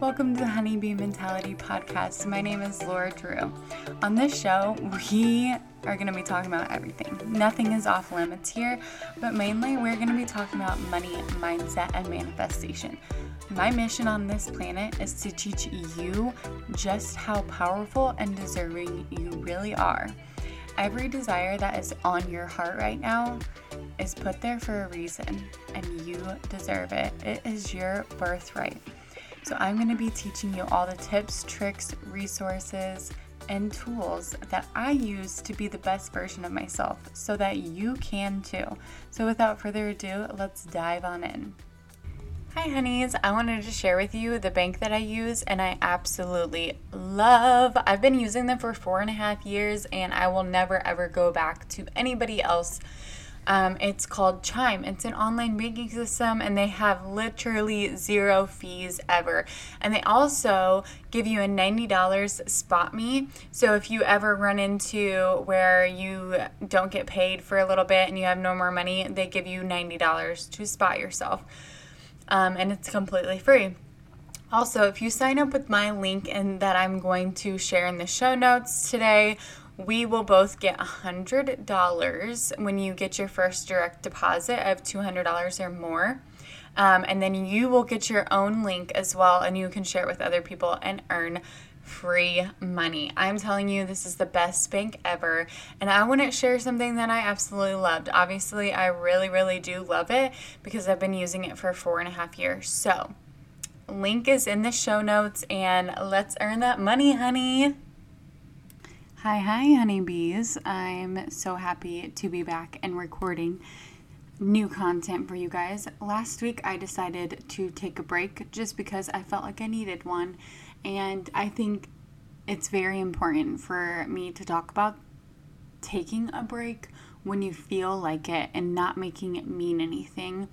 welcome to the Honeybee Mentality Podcast. My name is Laura Drew. On this show, we are going to be talking about everything. Nothing is off limits here, but mainly we're going to be talking about money, mindset, and manifestation. My mission on this planet is to teach you just how powerful and deserving you really are. Every desire that is on your heart right now is put there for a reason, and you deserve it. It is your birthright. So, I'm going to be teaching you all the tips, tricks, resources, and tools that I use to be the best version of myself so that you can too. So, without further ado, let's dive on in. Hi, honeys. I wanted to share with you the bank that I use and I absolutely love. I've been using them for four and a half years and I will never ever go back to anybody else um, it's called Chime. It's an online banking system, and they have literally zero fees ever. And they also give you a $90 spot me. So if you ever run into where you don't get paid for a little bit and you have no more money, they give you $90 to spot yourself. Um, and it's completely free. Also, if you sign up with my link and that I'm going to share in the show notes today, we will both get $100 when you get your first direct deposit of $200 or more. Um, and then you will get your own link as well, and you can share it with other people and earn free money. I'm telling you, this is the best bank ever. And I want to share something that I absolutely loved. Obviously, I really, really do love it because I've been using it for four and a half years. So, link is in the show notes, and let's earn that money, honey. Hi, hi, honeybees. I'm so happy to be back and recording new content for you guys. Last week, I decided to take a break just because I felt like I needed one. And I think it's very important for me to talk about taking a break when you feel like it and not making it mean anything,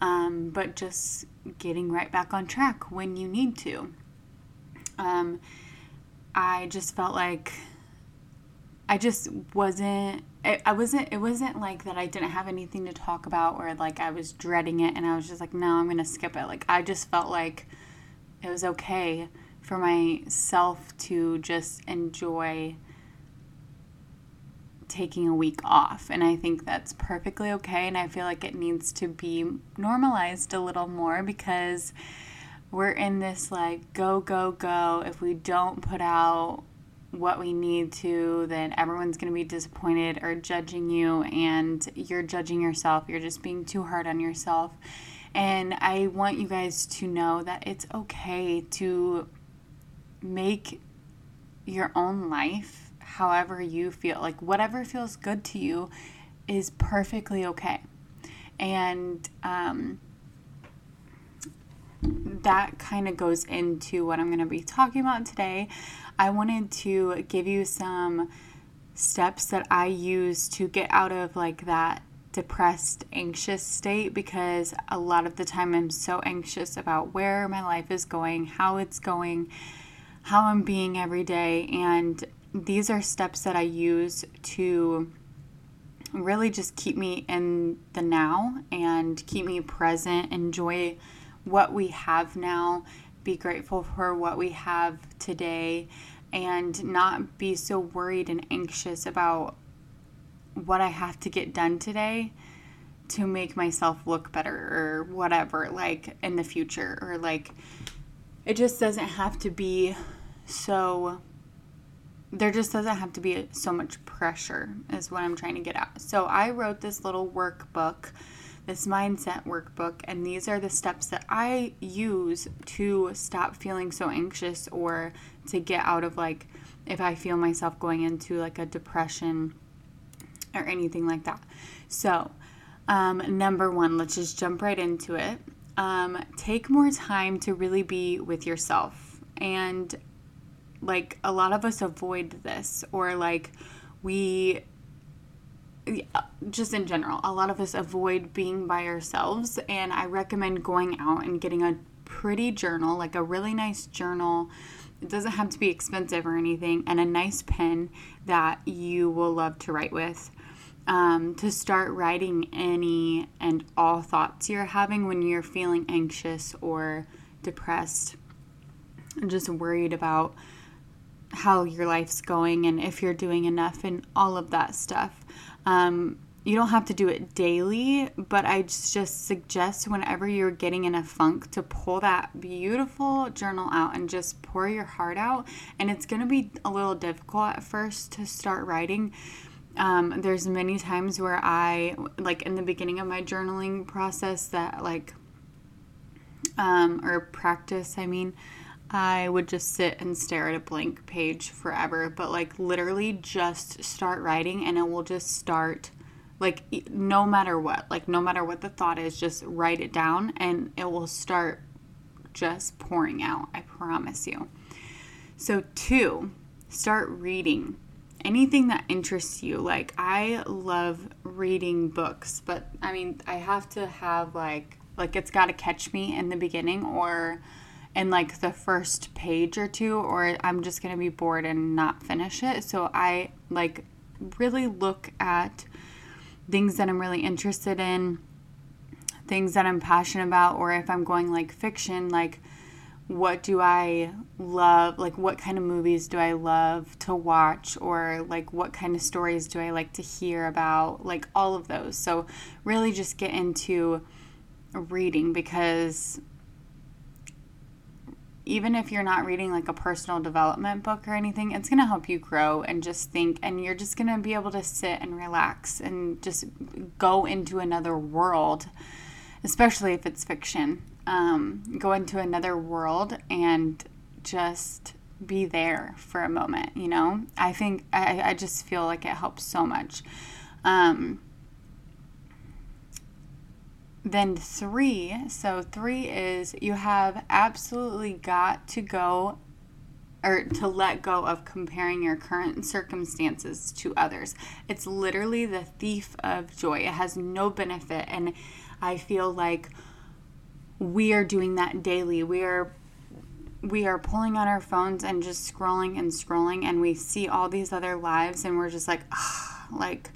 um, but just getting right back on track when you need to. Um, I just felt like I just wasn't it, I wasn't it wasn't like that I didn't have anything to talk about or like I was dreading it and I was just like no I'm to skip it. Like I just felt like it was okay for myself to just enjoy taking a week off. And I think that's perfectly okay and I feel like it needs to be normalized a little more because we're in this like go go go. If we don't put out what we need to, then everyone's going to be disappointed or judging you, and you're judging yourself. You're just being too hard on yourself. And I want you guys to know that it's okay to make your own life however you feel. Like, whatever feels good to you is perfectly okay. And, um, that kind of goes into what I'm going to be talking about today. I wanted to give you some steps that I use to get out of like that depressed, anxious state because a lot of the time I'm so anxious about where my life is going, how it's going, how I'm being every day. And these are steps that I use to really just keep me in the now and keep me present, enjoy what we have now, be grateful for what we have today, and not be so worried and anxious about what I have to get done today to make myself look better or whatever, like in the future, or like it just doesn't have to be so there just doesn't have to be so much pressure is what i'm trying to get at. So i wrote this little workbook this mindset workbook, and these are the steps that I use to stop feeling so anxious or to get out of like if I feel myself going into like a depression or anything like that. So, um, number one, let's just jump right into it. Um, take more time to really be with yourself. And like a lot of us avoid this, or like we just in general, a lot of us avoid being by ourselves. And I recommend going out and getting a pretty journal, like a really nice journal. It doesn't have to be expensive or anything, and a nice pen that you will love to write with. Um, to start writing any and all thoughts you're having when you're feeling anxious or depressed. And just worried about how your life's going and if you're doing enough and all of that stuff. Um, you don't have to do it daily, but I just suggest whenever you're getting in a funk to pull that beautiful journal out and just pour your heart out. And it's going to be a little difficult at first to start writing. Um, there's many times where I, like in the beginning of my journaling process, that like, um, or practice, I mean, I would just sit and stare at a blank page forever, but like literally just start writing and it will just start like no matter what like no matter what the thought is just write it down and it will start just pouring out i promise you. So two start reading. Anything that interests you like i love reading books but i mean i have to have like like it's got to catch me in the beginning or in like the first page or two or i'm just going to be bored and not finish it so i like really look at things that I'm really interested in, things that I'm passionate about, or if I'm going like fiction, like what do I love? Like, what kind of movies do I love to watch? Or, like, what kind of stories do I like to hear about? Like, all of those. So, really just get into reading because even if you're not reading like a personal development book or anything, it's going to help you grow and just think. And you're just going to be able to sit and relax and just go into another world, especially if it's fiction. Um, go into another world and just be there for a moment, you know? I think, I, I just feel like it helps so much. Um, then three, so three is you have absolutely got to go or to let go of comparing your current circumstances to others. It's literally the thief of joy. It has no benefit. And I feel like we are doing that daily. We are we are pulling on our phones and just scrolling and scrolling and we see all these other lives and we're just like, oh, like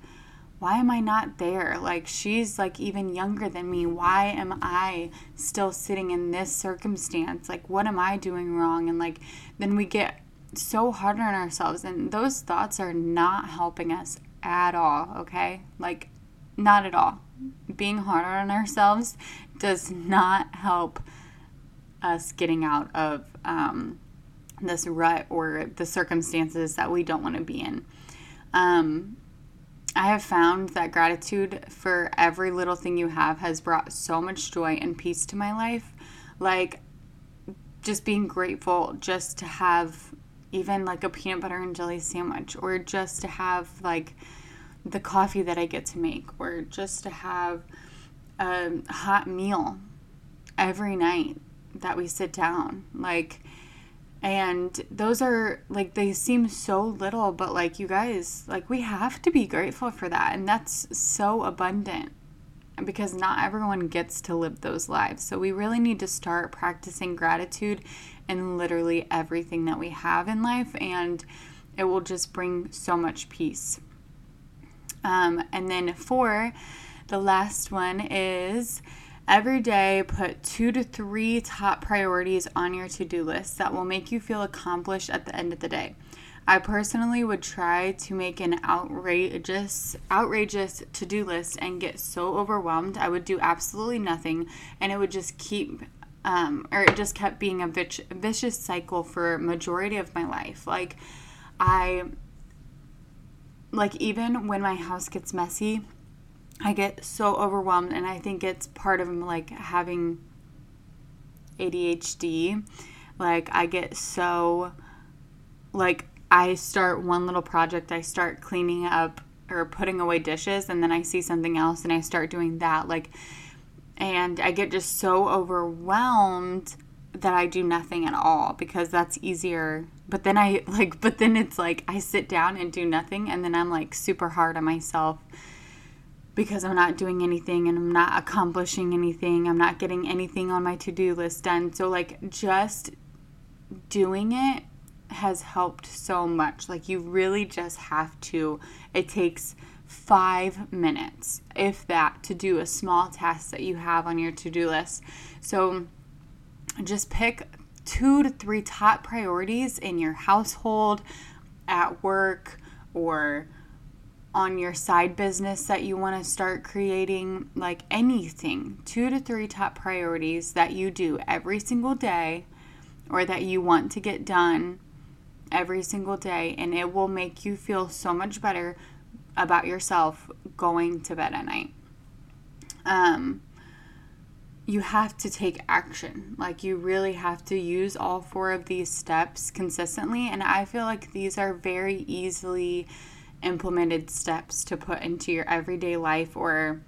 why am I not there? Like, she's like even younger than me. Why am I still sitting in this circumstance? Like, what am I doing wrong? And like, then we get so hard on ourselves. And those thoughts are not helping us at all, okay? Like, not at all. Being hard on ourselves does not help us getting out of um, this rut or the circumstances that we don't want to be in. Um, I have found that gratitude for every little thing you have has brought so much joy and peace to my life. Like, just being grateful just to have even like a peanut butter and jelly sandwich, or just to have like the coffee that I get to make, or just to have a hot meal every night that we sit down. Like, and those are like they seem so little but like you guys like we have to be grateful for that. And that's so abundant because not everyone gets to live those lives. So we really need to start practicing gratitude in literally everything that we have in life and it will just bring so much peace. Um, and then four the last one is Every day, put two to three top priorities on your to do list that will make you feel accomplished at the end of the day. I personally would try to make an outrageous, outrageous to do list and get so overwhelmed I would do absolutely nothing, and it would just keep, um, or it just kept being a vicious cycle for majority of my life. Like, I, like even when my house gets messy I get so overwhelmed, and I think it's part of like having ADHD. Like, I get so, like, I start one little project, I start cleaning up or putting away dishes, and then I see something else and I start doing that. Like, and I get just so overwhelmed that I do nothing at all because that's easier. But then I like, but then it's like I sit down and do nothing, and then I'm like super hard on myself because I'm not doing anything and I'm not accomplishing anything. I'm not getting anything on my to do list done. So, like, just doing it has helped so much. Like, you really just have to, it takes five minutes, if that, to do a small task that you have on your to do list. So, just pick two to three top priorities in your household, at work, or on your side business that you want to start creating, like anything, two to three top priorities that you do every single day or that you want to get done every single day, and it will make you feel so much better about yourself going to bed at night. Um, you have to take action. Like, you really have to use all four of these steps consistently. And I feel like these are very easily implemented steps to put into your everyday life, or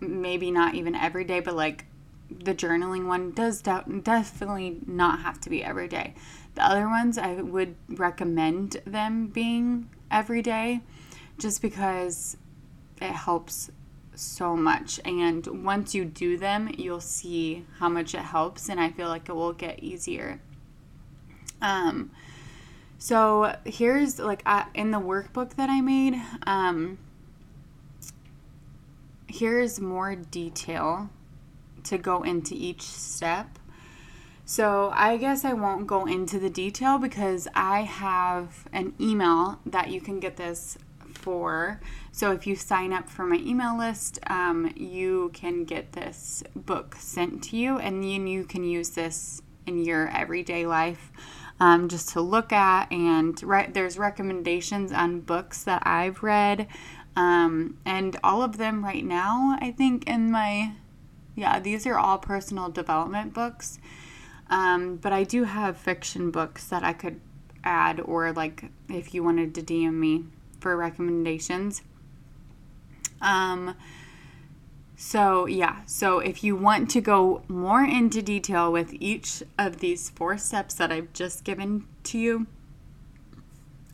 maybe not even every day, but like the journaling one does definitely not have to be every day. The other ones, I would recommend them being every day just because it helps so much. And once you do them, you'll see how much it helps, and I feel like it will get easier. Um, so here's like uh, in the workbook that I made, um, here's more detail to go into each step. So I guess I won't go into the detail because I have an email that you can get this for. So if you sign up for my email list, um, you can get this book sent to you, and then you can use this in your everyday life. Um, just to look at and re- there's recommendations on books that I've read um, and all of them right now I think in my yeah these are all personal development books um, but I do have fiction books that I could add or like if you wanted to DM me for recommendations. Um, so, yeah, so if you want to go more into detail with each of these four steps that I've just given to you,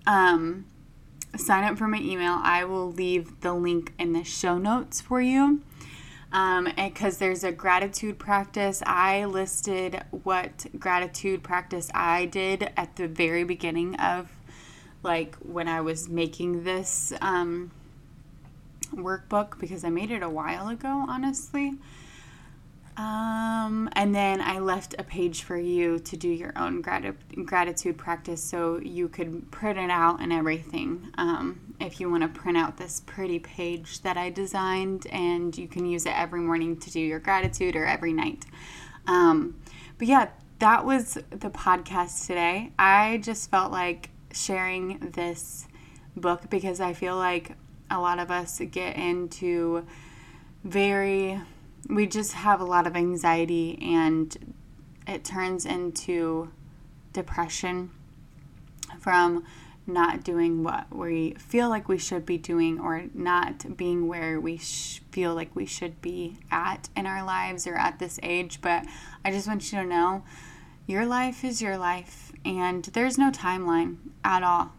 um, sign up for my email. I will leave the link in the show notes for you. Um, because there's a gratitude practice. I listed what gratitude practice I did at the very beginning of like when I was making this um, workbook because I made it a while ago, honestly. Um, and then I left a page for you to do your own grat- gratitude practice so you could print it out and everything. Um, if you want to print out this pretty page that I designed, and you can use it every morning to do your gratitude or every night. Um, but yeah, that was the podcast today. I just felt like sharing this book because I feel like a lot of us get into very, we just have a lot of anxiety and it turns into depression from not doing what we feel like we should be doing or not being where we sh- feel like we should be at in our lives or at this age. But I just want you to know your life is your life and there's no timeline at all.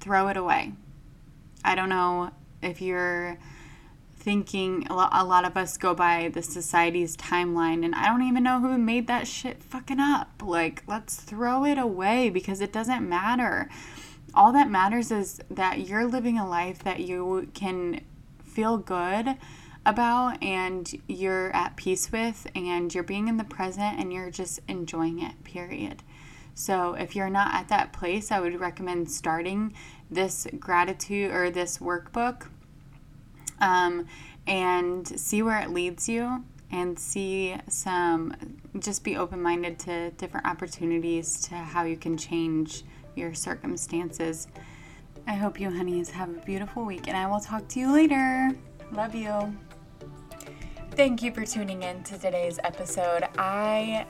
Throw it away. I don't know if you're thinking a lot, a lot of us go by the society's timeline and I don't even know who made that shit fucking up. Like, let's throw it away because it doesn't matter. All that matters is that you're living a life that you can feel good about and you're at peace with and you're being in the present and you're just enjoying it, period. So, if you're not at that place, I would recommend starting this gratitude or this workbook um, and see where it leads you and see some, just be open minded to different opportunities to how you can change your circumstances. I hope you honeys have a beautiful week and I will talk to you later. Love you. Thank you for tuning in to today's episode. I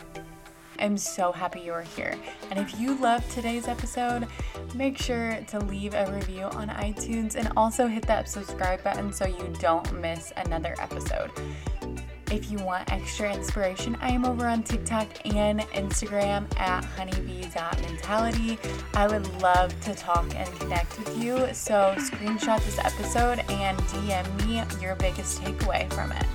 am so happy you're here. And if you loved today's episode, make sure to leave a review on iTunes and also hit that subscribe button so you don't miss another episode. If you want extra inspiration, I am over on TikTok and Instagram at honeybee.mentality. I would love to talk and connect with you. So screenshot this episode and DM me your biggest takeaway from it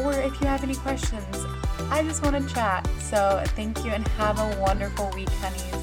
or if you have any questions. I just want to chat. So thank you and have a wonderful week, honeys.